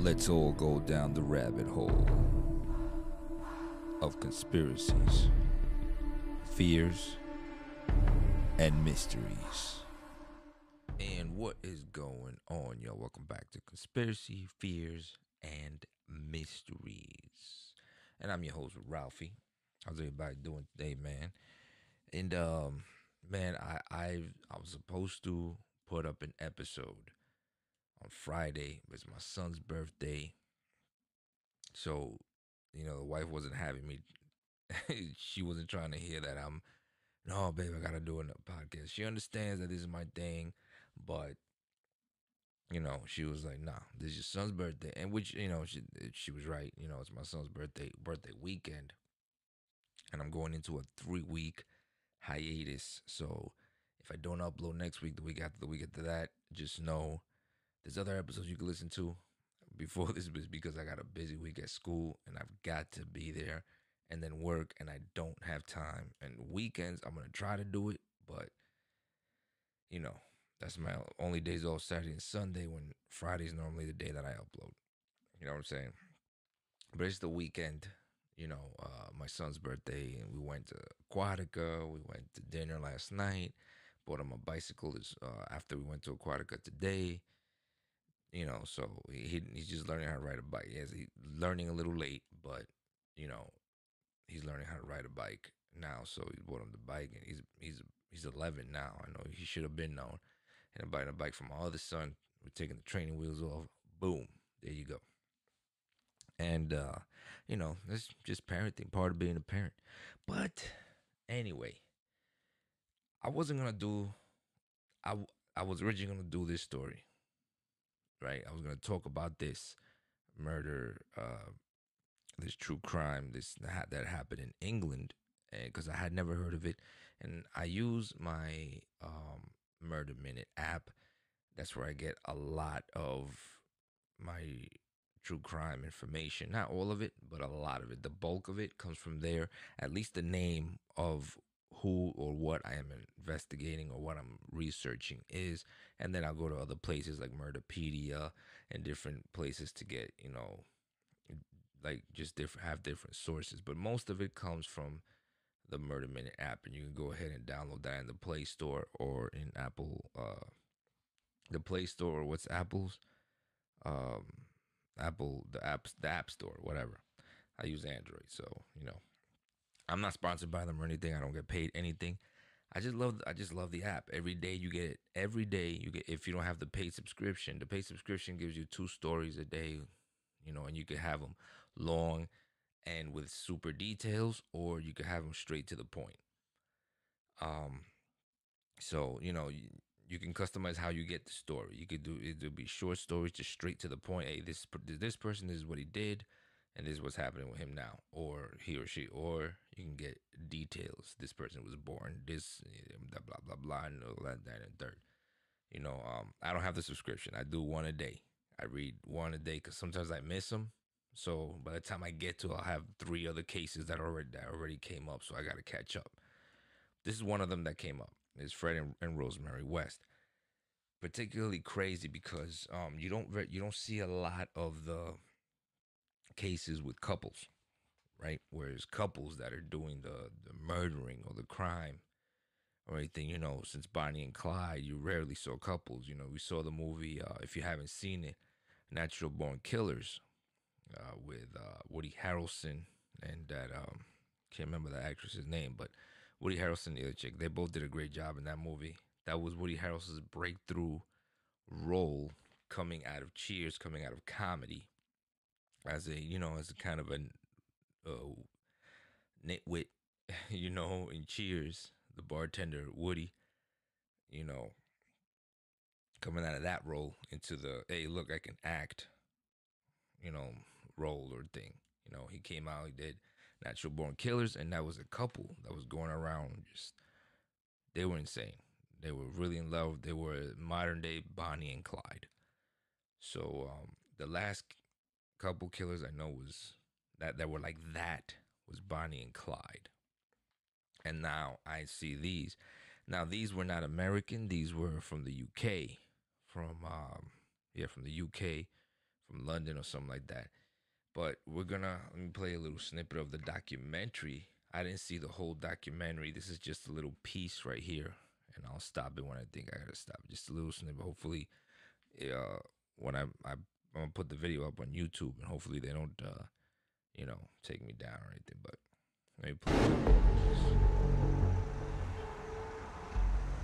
Let's all go down the rabbit hole of conspiracies, fears, and mysteries. And what is going on, y'all? Welcome back to Conspiracy, Fears, and Mysteries. And I'm your host, Ralphie. How's everybody doing today, man? And um, man, I I I was supposed to put up an episode on Friday. It was my son's birthday. So, you know, the wife wasn't having me. she wasn't trying to hear that I'm, no, babe, I got to do a podcast. She understands that this is my thing, but, you know, she was like, nah, this is your son's birthday. And which, you know, she, she was right. You know, it's my son's birthday, birthday weekend. And I'm going into a three week hiatus. So if I don't upload next week, the week after the week after that, just know there's other episodes you can listen to before this is because I got a busy week at school and I've got to be there and then work and I don't have time. And weekends I'm gonna try to do it, but you know, that's my only days off Saturday and Sunday when Friday's normally the day that I upload. You know what I'm saying? But it's the weekend, you know, uh, my son's birthday and we went to Aquatica, we went to dinner last night, bought him a bicycle uh, after we went to Aquatica today you know, so he he's just learning how to ride a bike. Yes, he's learning a little late, but you know, he's learning how to ride a bike now. So he bought him the bike, and he's he's he's 11 now. I know he should have been known. And I'm buying a bike from my other son. We're taking the training wheels off. Boom, there you go. And uh, you know, that's just parenting, part of being a parent. But anyway, I wasn't gonna do. I I was originally gonna do this story right? I was to talk about this murder, uh, this true crime, this that happened in England, because I had never heard of it, and I use my um, Murder Minute app. That's where I get a lot of my true crime information. Not all of it, but a lot of it. The bulk of it comes from there. At least the name of who or what I am investigating or what I'm researching is. And then I'll go to other places like Murderpedia and different places to get, you know, like just different, have different sources. But most of it comes from the Murder Minute app. And you can go ahead and download that in the Play Store or in Apple, uh, the Play Store or what's Apple's, um, Apple, the apps, the App Store, whatever. I use Android. So, you know, I'm not sponsored by them or anything. I don't get paid anything. I just love I just love the app. Every day you get it. Every day you get if you don't have the paid subscription. The paid subscription gives you two stories a day, you know, and you can have them long and with super details or you can have them straight to the point. Um so, you know, you, you can customize how you get the story. You could do it'll be short stories just straight to the point. Hey, this this person this is what he did and this is what's happening with him now, or he or she, or you can get details. This person was born, this, blah blah blah blah, and all that, that, and third. You know, um, I don't have the subscription. I do one a day. I read one a day because sometimes I miss them. So by the time I get to, I'll have three other cases that already that already came up. So I got to catch up. This is one of them that came up. Is Fred and, and Rosemary West particularly crazy because um, you don't you don't see a lot of the cases with couples, right? Whereas couples that are doing the, the murdering or the crime or anything, you know, since Bonnie and Clyde, you rarely saw couples. You know, we saw the movie, uh, if you haven't seen it, Natural Born Killers uh, with uh, Woody Harrelson and that, um, can't remember the actress's name, but Woody Harrelson the other chick, they both did a great job in that movie. That was Woody Harrelson's breakthrough role coming out of Cheers, coming out of comedy as a you know as a kind of a uh, nitwit, you know, in Cheers, the bartender Woody, you know, coming out of that role into the hey, look, I can act, you know, role or thing. You know, he came out, he did Natural Born Killers, and that was a couple that was going around just they were insane. They were really in love. They were modern day Bonnie and Clyde. So um, the last couple killers I know was that that were like that was Bonnie and Clyde. And now I see these. Now these were not American. These were from the UK, from um, yeah, from the UK, from London or something like that. But we're gonna let me play a little snippet of the documentary. I didn't see the whole documentary. This is just a little piece right here, and I'll stop it when I think I gotta stop. Just a little snippet. Hopefully, uh, when I, I I'm gonna put the video up on YouTube, and hopefully they don't, uh, you know, take me down or anything. But let me play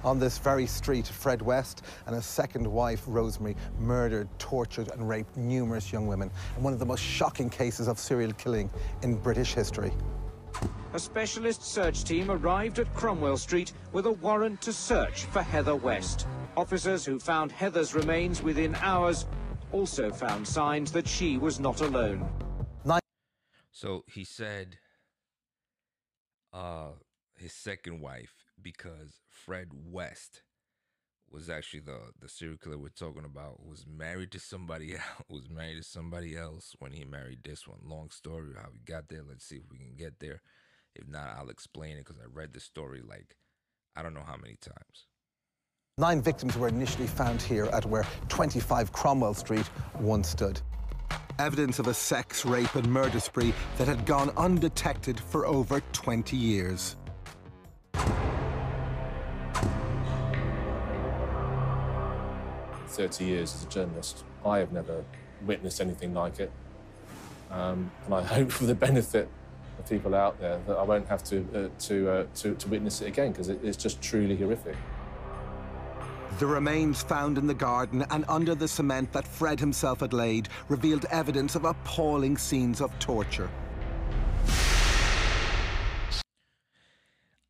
on this very street, Fred West and his second wife, Rosemary, murdered, tortured, and raped numerous young women in one of the most shocking cases of serial killing in British history. A specialist search team arrived at Cromwell Street with a warrant to search for Heather West. Officers who found Heather's remains within hours also found signs that she was not alone. So he said uh, his second wife because Fred West was actually the the serial killer we're talking about was married to somebody else was married to somebody else when he married this one. Long story how we got there. Let's see if we can get there. If not i'll explain it because i read the story like i don't know how many times nine victims were initially found here at where 25 cromwell street once stood evidence of a sex rape and murder spree that had gone undetected for over 20 years 30 years as a journalist, I have never witnessed anything like it. Um, and I hope for the benefit of people out there that I won't have to, uh, to, uh, to, to, witness it again because it, it's just truly horrific. The remains found in the garden and under the cement that Fred himself had laid revealed evidence of appalling scenes of torture.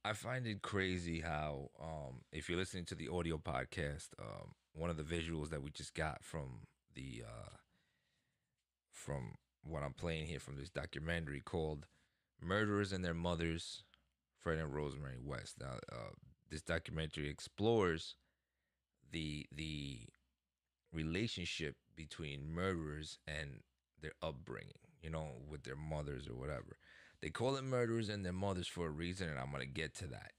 I find it crazy how, um, if you're listening to the audio podcast, um, one of the visuals that we just got from the uh, from what I'm playing here from this documentary called "Murderers and Their Mothers," Fred and Rosemary West. Now, uh, this documentary explores the the relationship between murderers and their upbringing, you know, with their mothers or whatever. They call it murderers and their mothers for a reason, and I'm gonna get to that.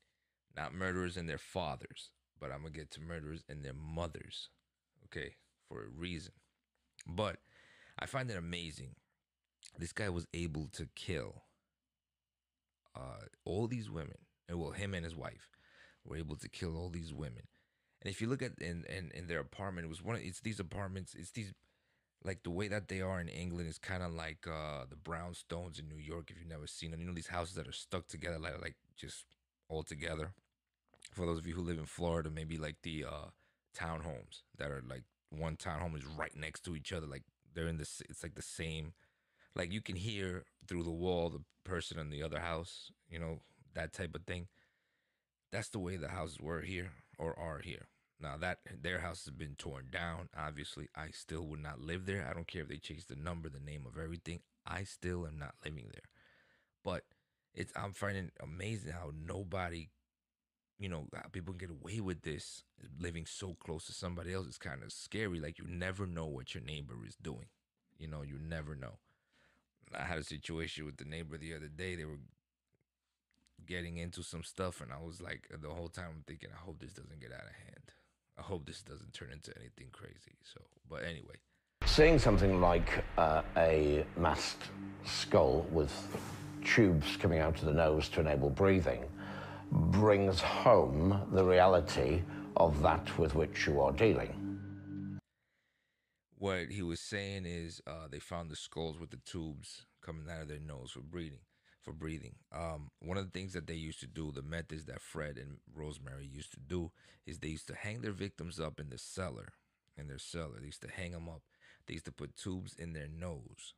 Not murderers and their fathers but I'm gonna get to murderers and their mothers, okay, for a reason. But I find it amazing. This guy was able to kill uh, all these women, and well, him and his wife were able to kill all these women. And if you look at in in, in their apartment, it was one. Of, it's these apartments. It's these like the way that they are in England is kind of like uh, the brownstones in New York. If you've never seen them, you know these houses that are stuck together, like like just all together for those of you who live in Florida, maybe like the uh, townhomes that are like one townhome is right next to each other. Like they're in this, it's like the same. Like you can hear through the wall the person in the other house, you know, that type of thing. That's the way the houses were here or are here. Now that their house has been torn down, obviously I still would not live there. I don't care if they change the number, the name of everything. I still am not living there. But it's I'm finding amazing how nobody you know, people can get away with this living so close to somebody else is kind of scary. Like you never know what your neighbor is doing. You know, you never know. I had a situation with the neighbor the other day. They were getting into some stuff, and I was like, the whole time I'm thinking, I hope this doesn't get out of hand. I hope this doesn't turn into anything crazy. So, but anyway. Seeing something like uh, a masked skull with tubes coming out of the nose to enable breathing brings home the reality of that with which you are dealing. What he was saying is uh, they found the skulls with the tubes coming out of their nose for breathing. For breathing, um, one of the things that they used to do, the methods that Fred and Rosemary used to do, is they used to hang their victims up in the cellar, in their cellar. They used to hang them up. They used to put tubes in their nose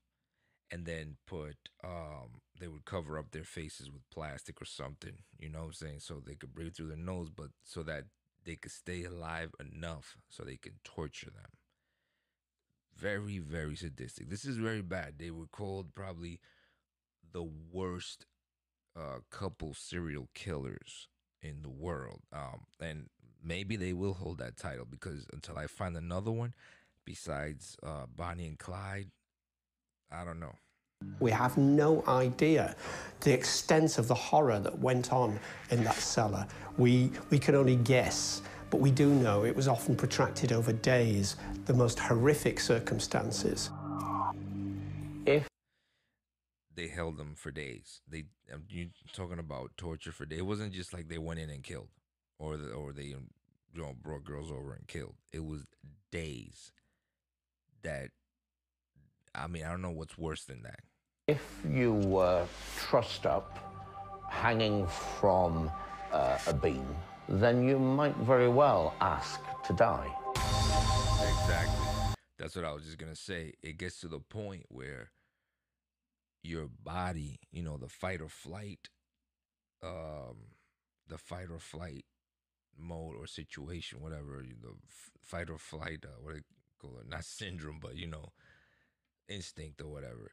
and then put um they would cover up their faces with plastic or something, you know what I'm saying, so they could breathe through their nose, but so that they could stay alive enough so they could torture them. Very, very sadistic. This is very bad. They were called probably the worst uh, couple serial killers in the world. Um, and maybe they will hold that title because until I find another one besides uh, Bonnie and Clyde, I don't know. We have no idea the extent of the horror that went on in that cellar. We, we can only guess, but we do know it was often protracted over days, the most horrific circumstances. They held them for days. They um, you talking about torture for days. It wasn't just like they went in and killed, or the, or they you know brought girls over and killed. It was days. That I mean, I don't know what's worse than that. If you were trussed up, hanging from uh, a beam, then you might very well ask to die. Exactly. That's what I was just gonna say. It gets to the point where your body, you know, the fight or flight, um, the fight or flight mode or situation, whatever, the fight or flight, uh, what you call it? Not syndrome, but you know, instinct or whatever.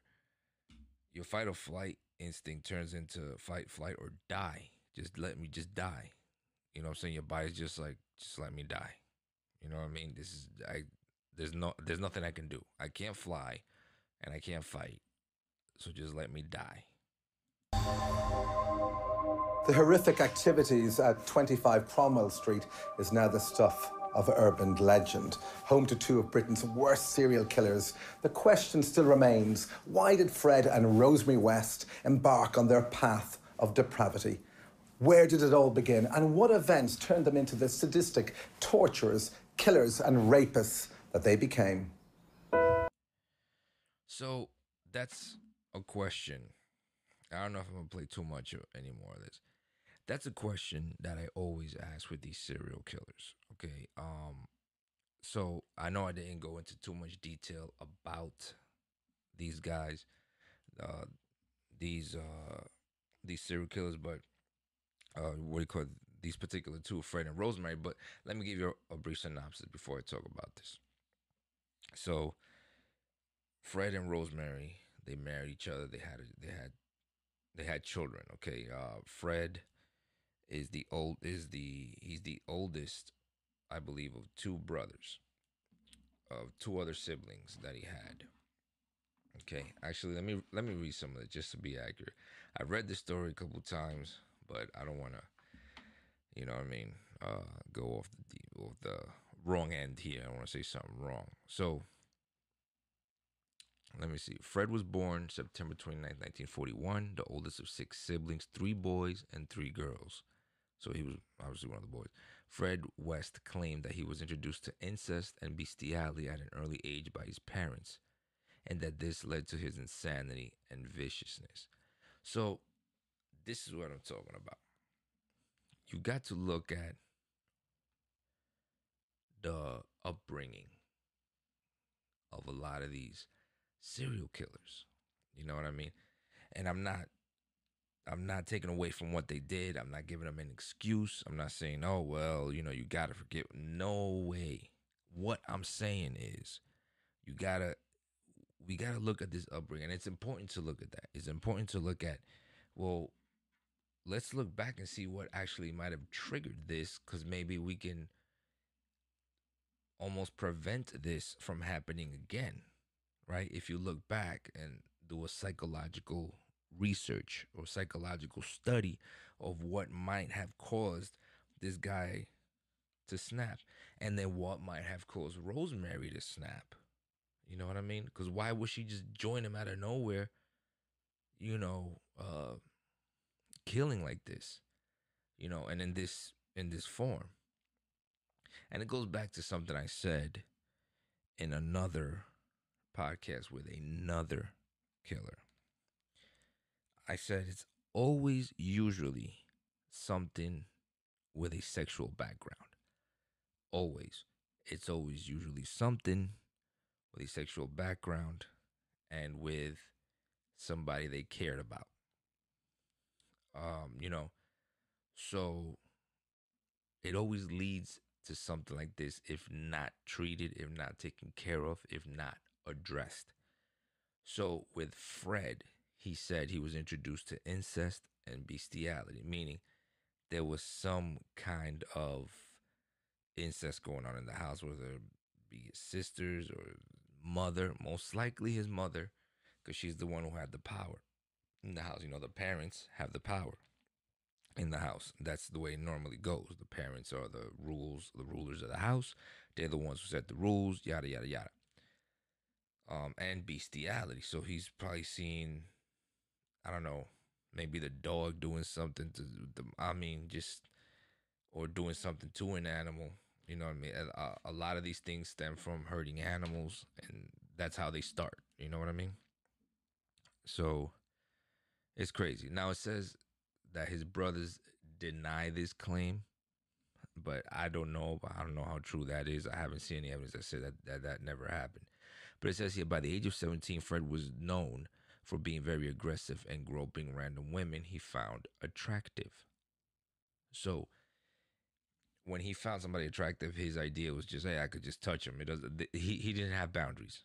Your fight or flight instinct turns into fight, flight, or die. Just let me just die. You know what I'm saying? Your body's just like, just let me die. You know what I mean? This is I there's no there's nothing I can do. I can't fly and I can't fight. So just let me die. The horrific activities at 25 Cromwell Street is now the stuff of urban legend. Home to two of Britain's worst serial killers, the question still remains why did Fred and Rosemary West embark on their path of depravity? Where did it all begin? And what events turned them into the sadistic torturers, killers, and rapists that they became? So that's a question. I don't know if I'm gonna play too much anymore of this. That's a question that I always ask with these serial killers. Okay. Um so I know I didn't go into too much detail about these guys, uh these uh these serial killers, but uh what do you call it? these particular two, Fred and Rosemary, but let me give you a, a brief synopsis before I talk about this. So Fred and Rosemary they married each other. They had they had they had children. Okay, uh, Fred is the old is the he's the oldest, I believe, of two brothers, of two other siblings that he had. Okay, actually, let me let me read some of it just to be accurate. I've read this story a couple times, but I don't want to, you know, what I mean, uh, go off the off the wrong end here. I want to say something wrong. So let me see. Fred was born September 29, 1941, the oldest of six siblings, three boys and three girls. So he was obviously one of the boys. Fred West claimed that he was introduced to incest and bestiality at an early age by his parents, and that this led to his insanity and viciousness. So, this is what I'm talking about. You got to look at the upbringing of a lot of these serial killers. You know what I mean? And I'm not I'm not taking away from what they did. I'm not giving them an excuse. I'm not saying, "Oh, well, you know, you got to forgive." No way. What I'm saying is you got to we got to look at this upbringing. And it's important to look at that. It's important to look at well, let's look back and see what actually might have triggered this cuz maybe we can almost prevent this from happening again right? If you look back and do a psychological research or psychological study of what might have caused this guy to snap and then what might have caused Rosemary to snap. You know what I mean? Because why would she just join him out of nowhere, you know, uh, killing like this, you know, and in this in this form. And it goes back to something I said in another podcast with another killer. I said it's always usually something with a sexual background. Always. It's always usually something with a sexual background and with somebody they cared about. Um, you know, so it always leads to something like this if not treated, if not taken care of, if not addressed. So with Fred, he said he was introduced to incest and bestiality, meaning there was some kind of incest going on in the house, whether it be his sisters or mother, most likely his mother, because she's the one who had the power in the house. You know, the parents have the power in the house. That's the way it normally goes. The parents are the rules, the rulers of the house. They're the ones who set the rules, yada, yada, yada um, and bestiality. So he's probably seen I don't know, maybe the dog doing something to the. I mean, just or doing something to an animal. You know what I mean? A, a lot of these things stem from hurting animals, and that's how they start. You know what I mean? So it's crazy. Now it says that his brothers deny this claim, but I don't know. I don't know how true that is. I haven't seen any evidence that says that, that that never happened. But it says here by the age of 17, Fred was known for being very aggressive and groping random women he found attractive. So when he found somebody attractive, his idea was just, hey, I could just touch him. It doesn't. He he didn't have boundaries.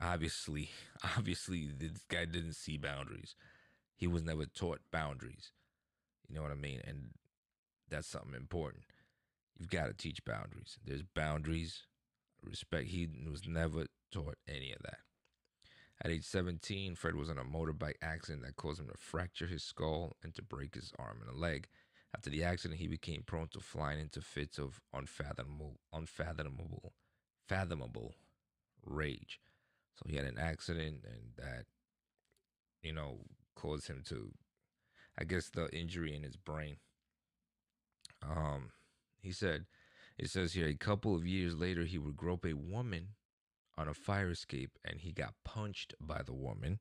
Obviously, obviously, this guy didn't see boundaries. He was never taught boundaries. You know what I mean? And that's something important. You've got to teach boundaries. There's boundaries, respect. He was never taught any of that. At age 17, Fred was in a motorbike accident that caused him to fracture his skull and to break his arm and a leg. After the accident, he became prone to flying into fits of unfathomable, unfathomable, fathomable rage. So he had an accident, and that, you know, caused him to, I guess, the injury in his brain. Um, he said, it says here, a couple of years later, he would grope a woman on a fire escape, and he got punched by the woman.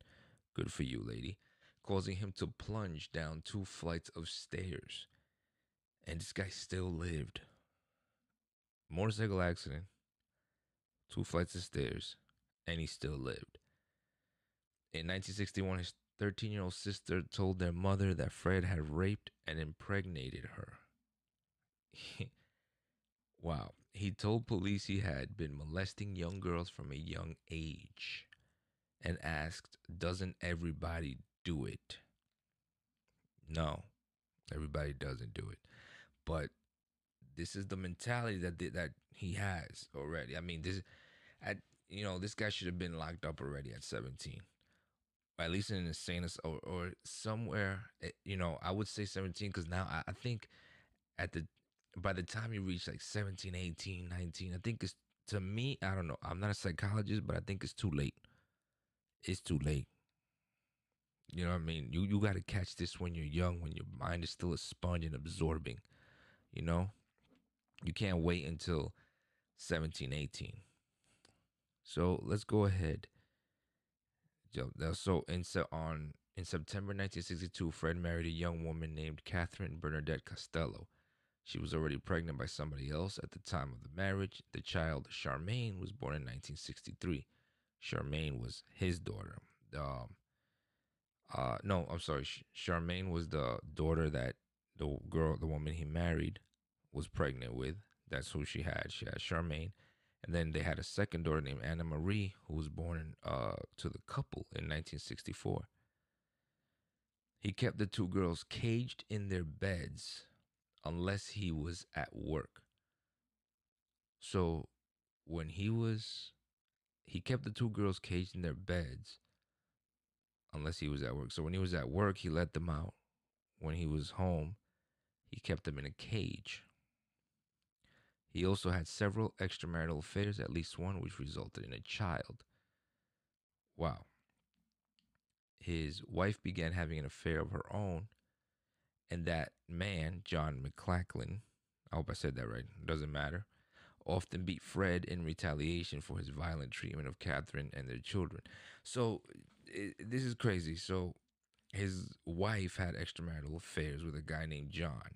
Good for you, lady. Causing him to plunge down two flights of stairs. And this guy still lived. Motorcycle accident, two flights of stairs, and he still lived. In 1961, his 13 year old sister told their mother that Fred had raped and impregnated her. wow. He told police he had been molesting young girls from a young age and asked, Doesn't everybody do it? No, everybody doesn't do it. But this is the mentality that that he has already. I mean, this at you know, this guy should have been locked up already at 17. At least in an insane or, or somewhere, eh, you know, I would say 17 because now I, I think at the by the time you reach like 17, 18, 19, I think it's to me, I don't know. I'm not a psychologist, but I think it's too late. It's too late. You know what I mean? You you got to catch this when you're young, when your mind is still a sponge and absorbing. You know? You can't wait until 17, 18. So let's go ahead. So in on in September 1962, Fred married a young woman named Catherine Bernadette Costello. She was already pregnant by somebody else at the time of the marriage. The child, Charmaine, was born in 1963. Charmaine was his daughter. Um, uh, no, I'm sorry. Charmaine was the daughter that the girl, the woman he married, was pregnant with. That's who she had. She had Charmaine. And then they had a second daughter named Anna Marie, who was born uh, to the couple in 1964. He kept the two girls caged in their beds unless he was at work. So when he was, he kept the two girls caged in their beds unless he was at work. So when he was at work, he let them out. When he was home, he kept them in a cage. He also had several extramarital affairs, at least one which resulted in a child. Wow. His wife began having an affair of her own, and that man, John McLachlan, I hope I said that right, doesn't matter, often beat Fred in retaliation for his violent treatment of Catherine and their children. So it, this is crazy. So his wife had extramarital affairs with a guy named John.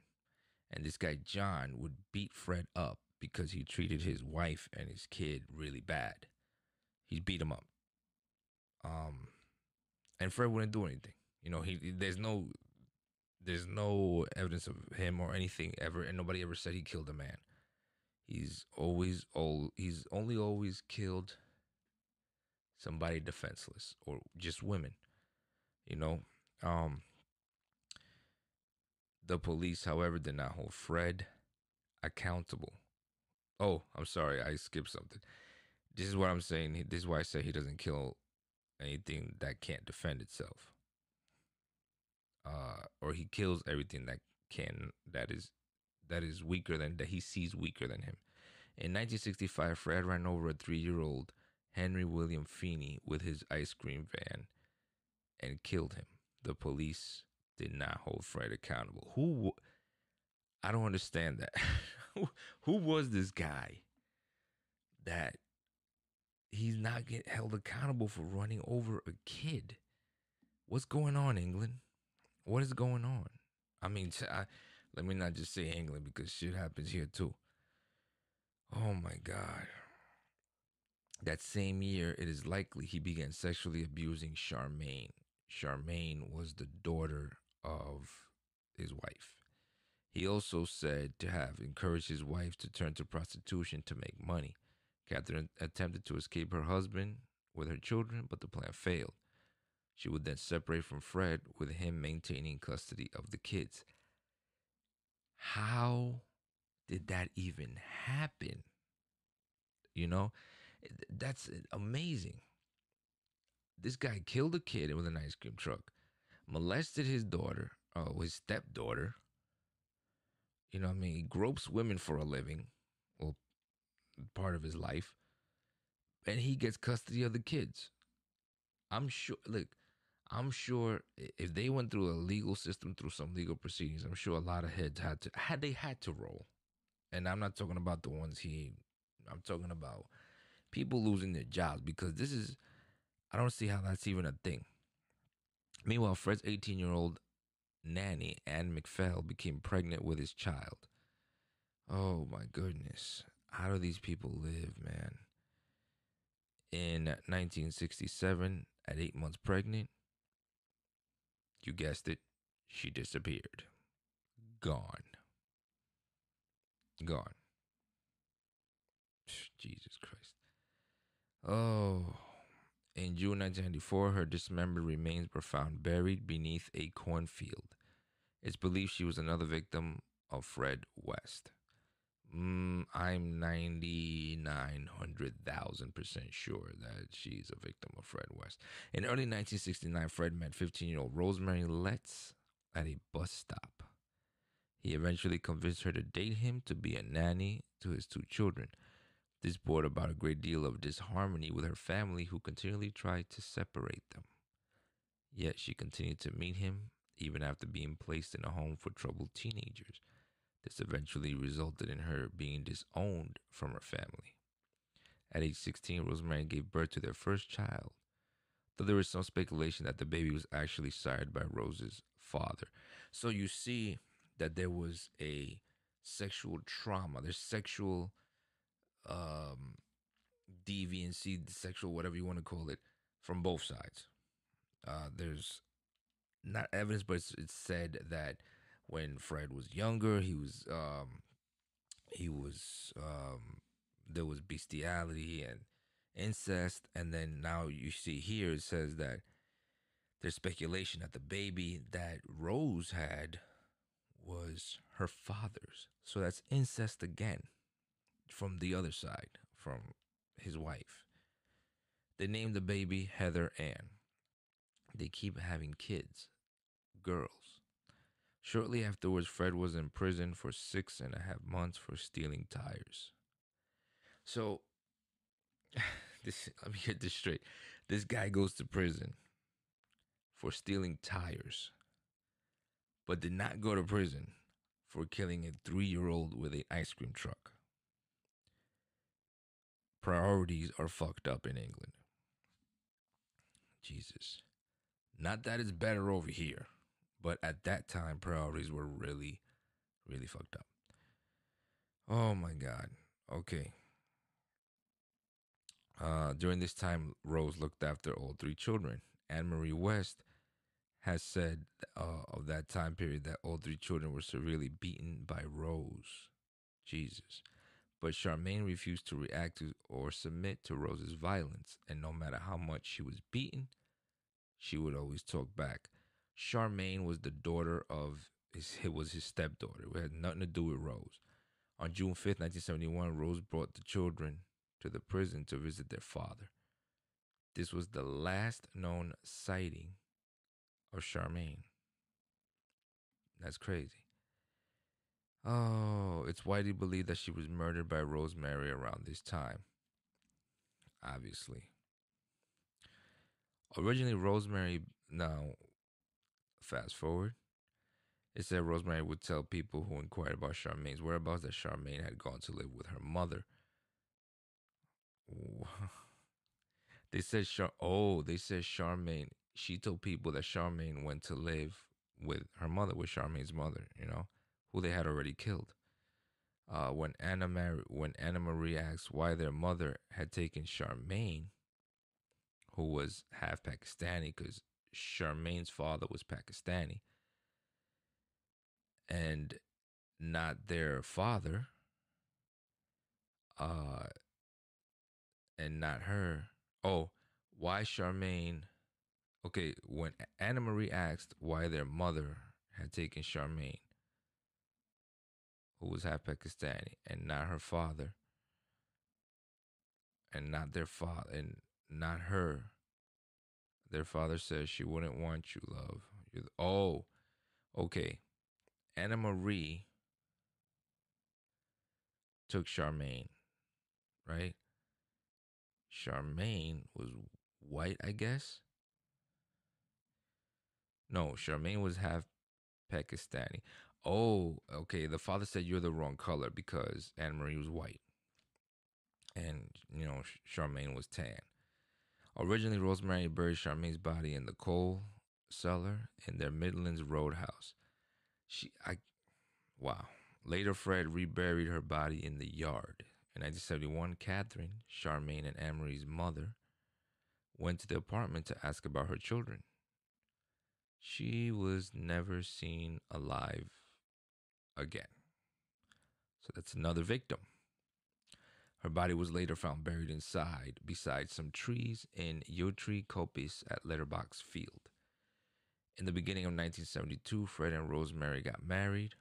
And this guy, John, would beat Fred up because he treated his wife and his kid really bad. He beat him up. Um, and Fred wouldn't do anything. You know, he there's no there's no evidence of him or anything ever, and nobody ever said he killed a man. He's always all he's only always killed somebody defenseless or just women. You know, um, the police, however, did not hold Fred accountable Oh, I'm sorry, I skipped something. This is what I'm saying. This is why I say he doesn't kill anything that can't defend itself. Uh, or he kills everything that can that is that is weaker than that he sees weaker than him. In 1965, Fred ran over a three-year-old Henry William Feeney with his ice cream van and killed him. the police did not hold Fred accountable. Who? I don't understand that. who was this guy that he's not get held accountable for running over a kid? What's going on, England? What is going on? I mean, I, let me not just say England because shit happens here too. Oh my God. That same year, it is likely he began sexually abusing Charmaine. Charmaine was the daughter of his wife. He also said to have encouraged his wife to turn to prostitution to make money. Catherine attempted to escape her husband with her children, but the plan failed. She would then separate from Fred, with him maintaining custody of the kids. How did that even happen? You know, that's amazing. This guy killed a kid with an ice cream truck, molested his daughter, oh, his stepdaughter. You know, I mean, he gropes women for a living, well, part of his life, and he gets custody of the kids. I'm sure. Look, I'm sure if they went through a legal system, through some legal proceedings, I'm sure a lot of heads had to had they had to roll. And I'm not talking about the ones he. I'm talking about people losing their jobs because this is. I don't see how that's even a thing. Meanwhile, Fred's 18 year old nanny, Anne McPhail, became pregnant with his child. Oh my goodness. How do these people live, man? In 1967, at eight months pregnant, you guessed it, she disappeared. Gone. Gone. Jesus Christ. Oh. In June 1994, her dismembered remains were found buried beneath a cornfield. It's believed she was another victim of Fred West. Mm, I'm 9900,000% sure that she's a victim of Fred West. In early 1969, Fred met 15 year old Rosemary Letts at a bus stop. He eventually convinced her to date him to be a nanny to his two children. This brought about a great deal of disharmony with her family, who continually tried to separate them. Yet she continued to meet him even after being placed in a home for troubled teenagers. Eventually resulted in her being disowned from her family. At age 16, Rosemary gave birth to their first child, though there was some speculation that the baby was actually sired by Rose's father. So you see that there was a sexual trauma, there's sexual um, deviancy, sexual, whatever you want to call it, from both sides. Uh, there's not evidence, but it's, it's said that when Fred was younger, he was um, he was um, there was bestiality and incest, and then now you see here it says that there's speculation that the baby that Rose had was her father's. So that's incest again from the other side, from his wife. They named the baby Heather Ann. They keep having kids, girls. Shortly afterwards, Fred was in prison for six and a half months for stealing tires. So, this let me get this straight. This guy goes to prison for stealing tires, but did not go to prison for killing a three year old with an ice cream truck. Priorities are fucked up in England. Jesus. Not that it's better over here. But at that time, priorities were really, really fucked up. Oh my God. Okay. Uh, during this time, Rose looked after all three children. Anne Marie West has said uh, of that time period that all three children were severely beaten by Rose. Jesus. But Charmaine refused to react to or submit to Rose's violence, and no matter how much she was beaten, she would always talk back. Charmaine was the daughter of his it was his stepdaughter. It had nothing to do with Rose. On June 5th, 1971, Rose brought the children to the prison to visit their father. This was the last known sighting of Charmaine. That's crazy. Oh, it's widely believed that she was murdered by Rosemary around this time. Obviously. Originally, Rosemary, now Fast forward. It said Rosemary would tell people who inquired about Charmaine's whereabouts that Charmaine had gone to live with her mother. They said Char- oh, they said Charmaine. She told people that Charmaine went to live with her mother, with Charmaine's mother, you know, who they had already killed. Uh, when Anna Mar- when Anna Marie asked why their mother had taken Charmaine, who was half Pakistani, because Charmaine's father was Pakistani, and not their father, uh, and not her. Oh, why Charmaine? Okay, when Anna Marie asked why their mother had taken Charmaine, who was half Pakistani, and not her father, and not their father, and not her. Their father says she wouldn't want you, love. You're oh, okay. Anna Marie took Charmaine, right? Charmaine was white, I guess. No, Charmaine was half Pakistani. Oh, okay. The father said you're the wrong color because Anna Marie was white. And, you know, Charmaine was tan. Originally, Rosemary buried Charmaine's body in the coal cellar in their Midlands Roadhouse. She, I, wow. Later, Fred reburied her body in the yard. In 1971, Catherine, Charmaine, and Anna Marie's mother went to the apartment to ask about her children. She was never seen alive again. So that's another victim. Her body was later found buried inside, beside some trees in Yew Tree Coppice at Letterbox Field. In the beginning of 1972, Fred and Rosemary got married.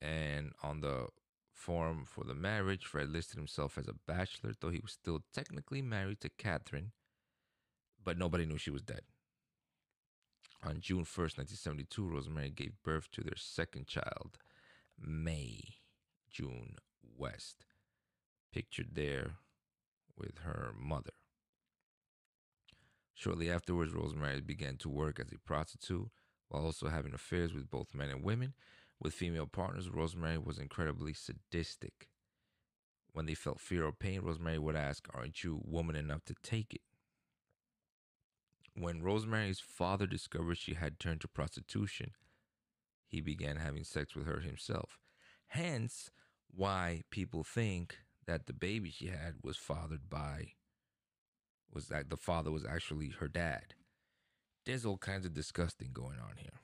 And on the form for the marriage, Fred listed himself as a bachelor, though he was still technically married to Catherine, but nobody knew she was dead. On June 1st, 1972, Rosemary gave birth to their second child, Mae June West, pictured there with her mother. Shortly afterwards, Rosemary began to work as a prostitute while also having affairs with both men and women. With female partners, Rosemary was incredibly sadistic. When they felt fear or pain, Rosemary would ask, Aren't you woman enough to take it? When Rosemary's father discovered she had turned to prostitution, he began having sex with her himself. Hence, why people think that the baby she had was fathered by, was that the father was actually her dad. There's all kinds of disgusting going on here,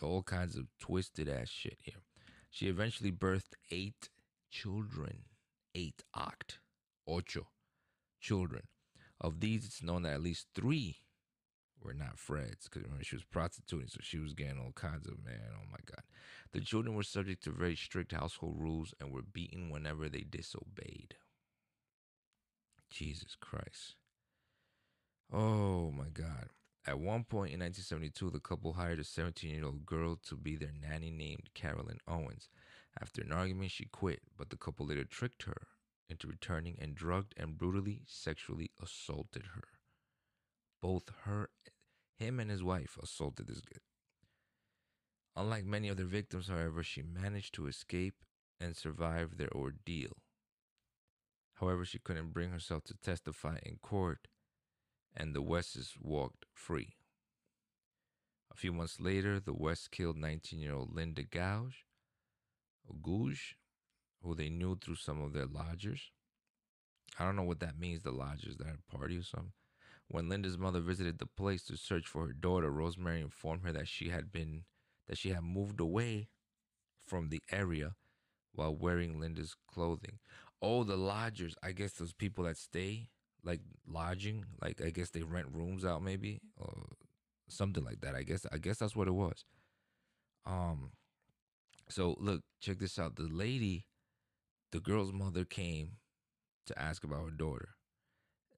all kinds of twisted ass shit here. She eventually birthed eight children, eight oct, ocho children. Of these, it's known that at least three were not Fred's because remember she was prostituting, so she was getting all kinds of man. Oh my god! The children were subject to very strict household rules and were beaten whenever they disobeyed. Jesus Christ! Oh my god! At one point in 1972, the couple hired a 17-year-old girl to be their nanny named Carolyn Owens. After an argument, she quit, but the couple later tricked her into returning and drugged and brutally sexually assaulted her both her him and his wife assaulted this girl. Unlike many other victims, however, she managed to escape and survive their ordeal. However, she couldn't bring herself to testify in court, and the Wests walked free. A few months later, the Wests killed 19 year old Lynda Gouge, Gouge, who they knew through some of their lodgers. I don't know what that means, the lodgers that had a party or something. When Lynda's mother visited the place to search for her daughter, Rosemary informed her that she had been that she had moved away from the area while wearing Lynda's clothing. Oh, the lodgers, I guess those people that stay like lodging, like I guess they rent rooms out maybe or something like that. I guess I guess that's what it was. Um so look, check this out. The lady, the girl's mother came to ask about her daughter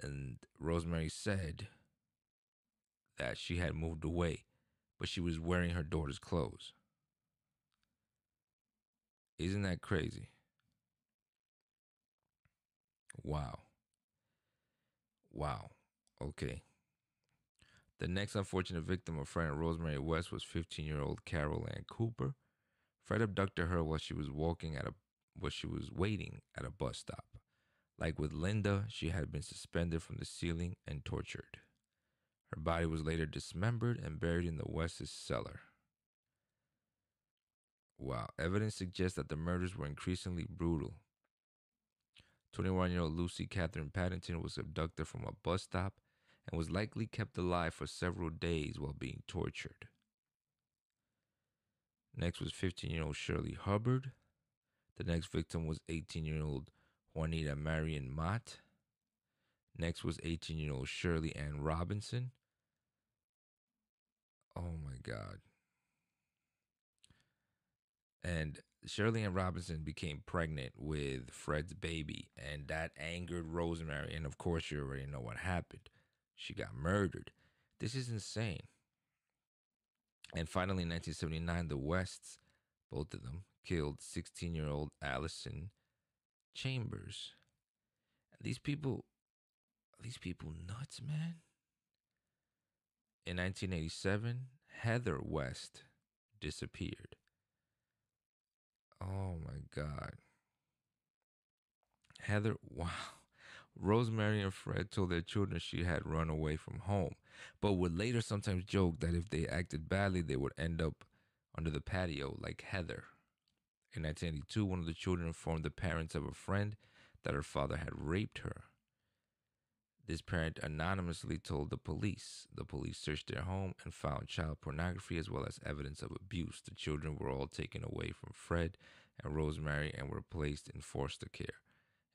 and Rosemary said that she had moved away, but she was wearing her daughter's clothes. Isn't that crazy? Wow. Wow. Okay. The next unfortunate victim of Fred and Rosemary West was 15 year old Carol Ann Cooper. Fred abducted her while she was walking at a while she was waiting at a bus stop. Like with Lynda, she had been suspended from the ceiling and tortured. Her body was later dismembered and buried in the West's cellar. Wow, evidence suggests that the murders were increasingly brutal. 21 year old Lucy Katherine Partington was abducted from a bus stop and was likely kept alive for several days while being tortured. Next was 15 year old Shirley Hubbard. The next victim was 18 year old Juanita Marion Mott. Next was 18 year old Shirley Ann Robinson. Oh my God. And Shirley Ann Robinson became pregnant with Fred's baby, and that angered Rosemary. And of course, you already know what happened. She got murdered. This is insane. And finally, in 1979, the Wests, both of them, killed 16 year old Alison Chambers. These people, these people nuts, man. In 1987, Heather West disappeared. Oh my God. Heather, wow. Rosemary and Fred told their children she had run away from home, but would later sometimes joke that if they acted badly, they would end up under the patio like Heather. In 1982, one of the children informed the parents of a friend that her father had raped her. This parent anonymously told the police. The police searched their home and found child pornography as well as evidence of abuse. The children were all taken away from Fred and Rosemary and were placed in foster care.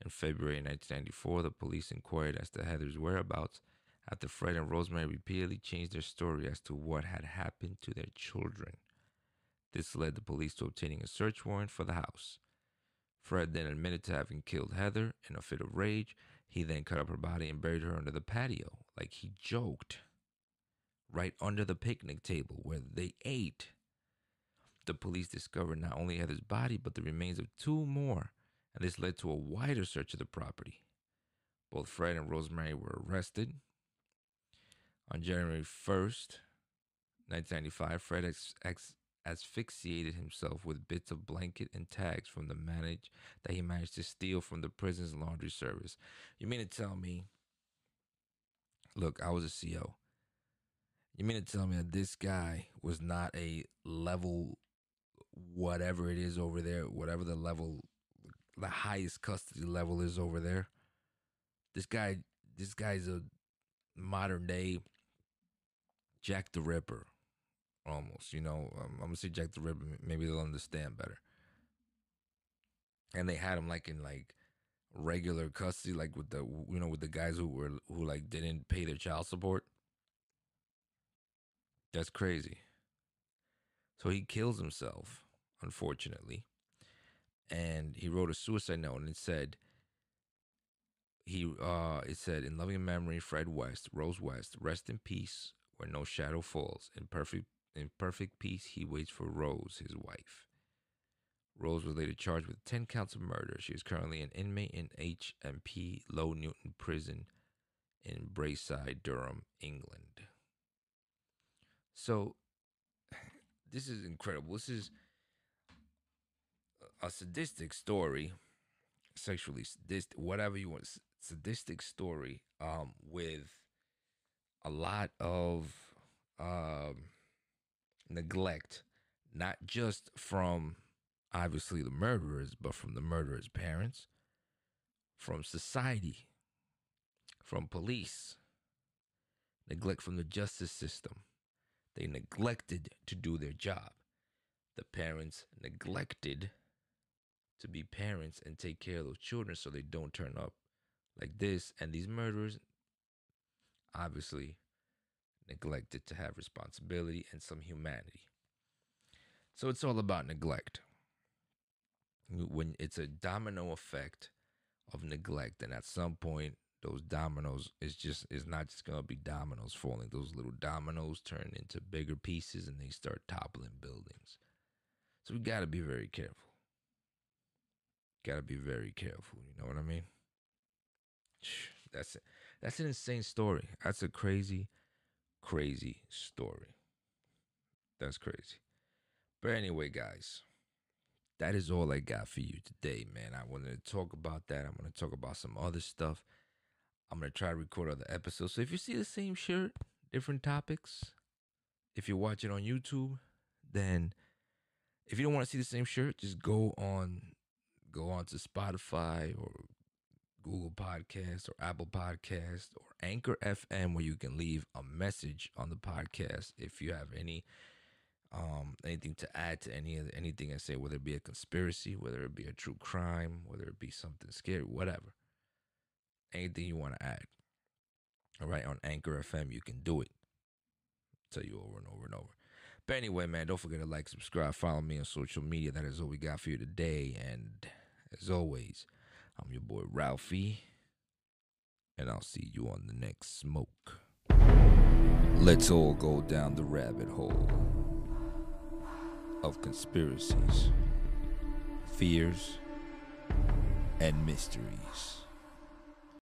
In February 1994, the police inquired as to Heather's whereabouts after Fred and Rosemary repeatedly changed their story as to what had happened to their children. This led the police to obtaining a search warrant for the house. Fred then admitted to having killed Heather in a fit of rage he then cut up her body and buried her under the patio, like he joked, right under the picnic table where they ate. The police discovered not only Heather's body, but the remains of two more, and this led to a wider search of the property. Both Fred and Rosemary were arrested. On January 1st, 1995, Fred ex- ex- asphyxiated himself with bits of blanket and tags from the manage that he managed to steal from the prison's laundry service. You mean to tell me? Look, I was a CO. You mean to tell me that this guy was not a level, whatever it is over there, whatever the level, the highest custody level is over there? This guy, this guy's a modern day Jack the Ripper almost. You know, um, I'm gonna say Jack the Ripper. Maybe they'll understand better. And they had him like in like regular custody, like with the you know with the guys who were who like didn't pay their child support. That's crazy. So he kills himself, unfortunately, and he wrote a suicide note, and it said. He uh it said in loving memory Fred West, Rose West, rest in peace where no shadow falls, in perfect in perfect peace, he waits for Rose, his wife. Rose was later charged with 10 counts of murder. She is currently an inmate in HMP Low Newton Prison in Brasside, Durham, England. So, this is incredible. This is a sadistic story, sexually sadistic, whatever you want, sadistic story, um, with a lot of um, neglect, not just from obviously the murderers, but from the murderers' parents, from society, from police, neglect from the justice system. They neglected to do their job. The parents neglected to be parents and take care of those children so they don't turn up like this. And these murderers obviously neglected to have responsibility and some humanity. So it's all about neglect. When it's a domino effect of neglect, and at some point, those dominoes is just is not just gonna be dominoes falling. Those little dominoes turn into bigger pieces and they start toppling buildings. So we gotta be very careful. Gotta be very careful. You know what I mean? That's it. That's an insane story. That's a crazy, crazy story. That's crazy. But anyway, guys, that is all I got for you today, man. I wanted to talk about that. I'm going to talk about some other stuff. I'm going to try to record other episodes. So if you see the same shirt, different topics, if you're watching on YouTube, then if you don't want to see the same shirt, just go on go on to Spotify or Google Podcast or Apple Podcast or Anchor FM where you can leave a message on the podcast if you have any um anything to add to any of anything I say, whether it be a conspiracy, whether it be a true crime, whether it be something scary, whatever. Anything you want to add. All right, on Anchor FM, you can do it. Tell you over and over and over. But anyway, man, don't forget to like, subscribe, follow me on social media. That is all we got for you today. And as always, I'm your boy Ralphie, and I'll see you on the next smoke. Let's all go down the rabbit hole of conspiracies, fears, and mysteries.